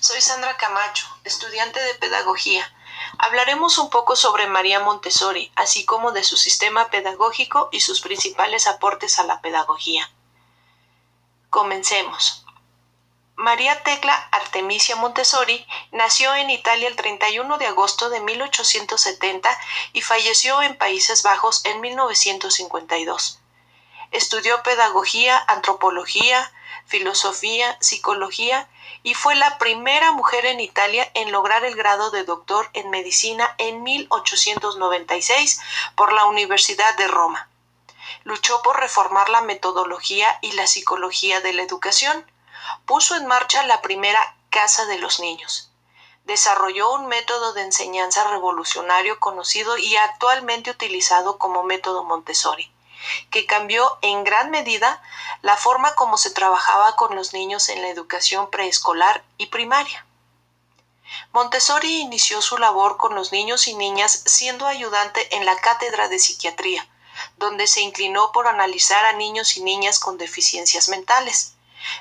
Soy Sandra Camacho, estudiante de Pedagogía. Hablaremos un poco sobre María Montessori, así como de su sistema pedagógico y sus principales aportes a la pedagogía. Comencemos. María Tecla Artemisia Montessori nació en Italia el 31 de agosto de 1870 y falleció en Países Bajos en 1952. Estudió pedagogía, antropología, filosofía, psicología y fue la primera mujer en Italia en lograr el grado de doctor en medicina en 1896 por la Universidad de Roma. Luchó por reformar la metodología y la psicología de la educación. Puso en marcha la primera Casa de los Niños. Desarrolló un método de enseñanza revolucionario conocido y actualmente utilizado como método Montessori que cambió en gran medida la forma como se trabajaba con los niños en la educación preescolar y primaria. Montessori inició su labor con los niños y niñas siendo ayudante en la cátedra de psiquiatría, donde se inclinó por analizar a niños y niñas con deficiencias mentales.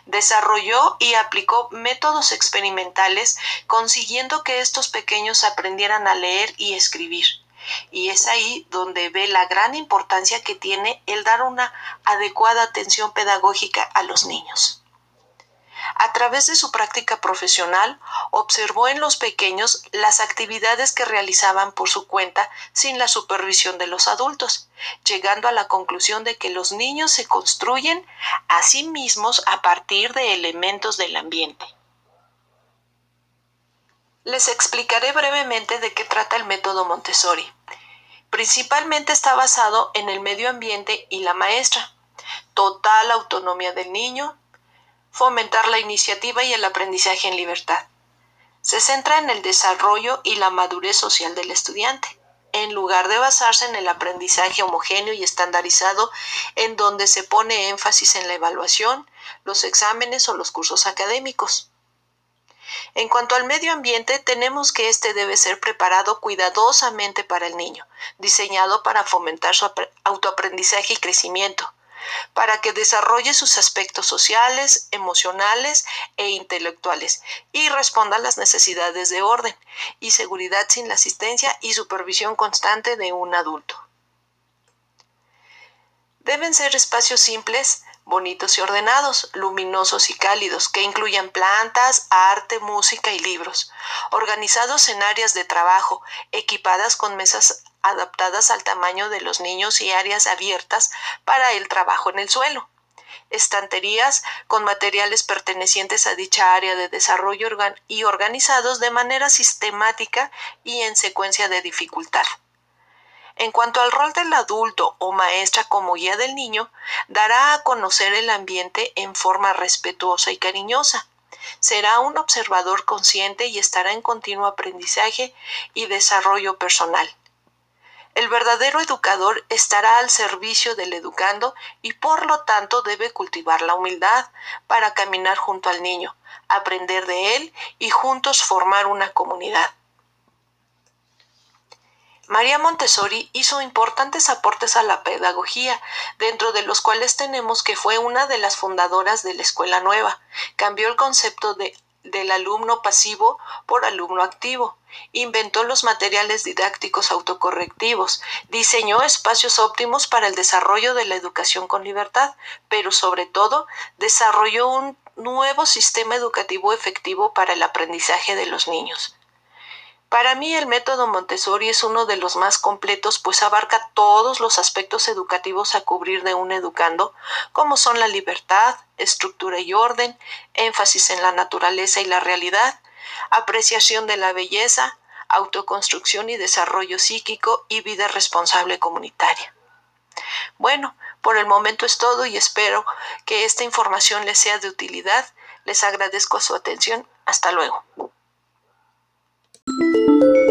Desarrolló y aplicó métodos experimentales consiguiendo que estos pequeños aprendieran a leer y escribir y es ahí donde ve la gran importancia que tiene el dar una adecuada atención pedagógica a los niños. A través de su práctica profesional, observó en los pequeños las actividades que realizaban por su cuenta sin la supervisión de los adultos, llegando a la conclusión de que los niños se construyen a sí mismos a partir de elementos del ambiente. Les explicaré brevemente de qué trata el método Montessori. Principalmente está basado en el medio ambiente y la maestra, total autonomía del niño, fomentar la iniciativa y el aprendizaje en libertad. Se centra en el desarrollo y la madurez social del estudiante, en lugar de basarse en el aprendizaje homogéneo y estandarizado, en donde se pone énfasis en la evaluación, los exámenes o los cursos académicos. En cuanto al medio ambiente, tenemos que éste debe ser preparado cuidadosamente para el niño, diseñado para fomentar su autoaprendizaje y crecimiento, para que desarrolle sus aspectos sociales, emocionales e intelectuales y responda a las necesidades de orden y seguridad sin la asistencia y supervisión constante de un adulto. Deben ser espacios simples, bonitos y ordenados, luminosos y cálidos, que incluyan plantas, arte, música y libros, organizados en áreas de trabajo, equipadas con mesas adaptadas al tamaño de los niños y áreas abiertas para el trabajo en el suelo. Estanterías con materiales pertenecientes a dicha área de desarrollo y organizados de manera sistemática y en secuencia de dificultad. En cuanto al rol del adulto o maestra como guía del niño, dará a conocer el ambiente en forma respetuosa y cariñosa. Será un observador consciente y estará en continuo aprendizaje y desarrollo personal. El verdadero educador estará al servicio del educando y por lo tanto debe cultivar la humildad para caminar junto al niño, aprender de él y juntos formar una comunidad. María Montessori hizo importantes aportes a la pedagogía, dentro de los cuales tenemos que fue una de las fundadoras de la Escuela Nueva. Cambió el concepto de, del alumno pasivo por alumno activo. Inventó los materiales didácticos autocorrectivos, diseñó espacios óptimos para el desarrollo de la educación con libertad, pero sobre todo desarrolló un nuevo sistema educativo efectivo para el aprendizaje de los niños. Para mí el método Montessori es uno de los más completos, pues abarca todos los aspectos educativos a cubrir de un educando, como son la libertad, estructura y orden, énfasis en la naturaleza y la realidad, apreciación de la belleza, autoconstrucción y desarrollo psíquico y vida responsable comunitaria. Bueno, por el momento es todo y espero que esta información les sea de utilidad. Les agradezco su atención. Hasta luego. Música